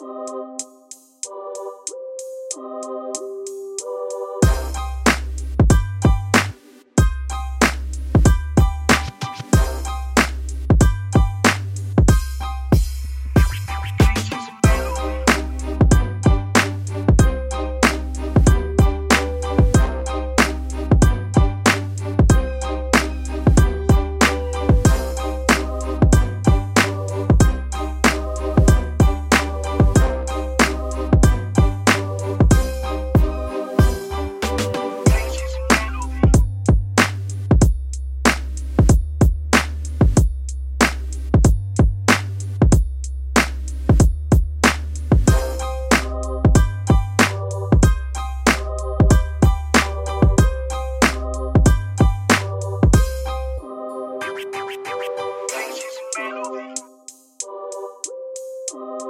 Bye. Podcast.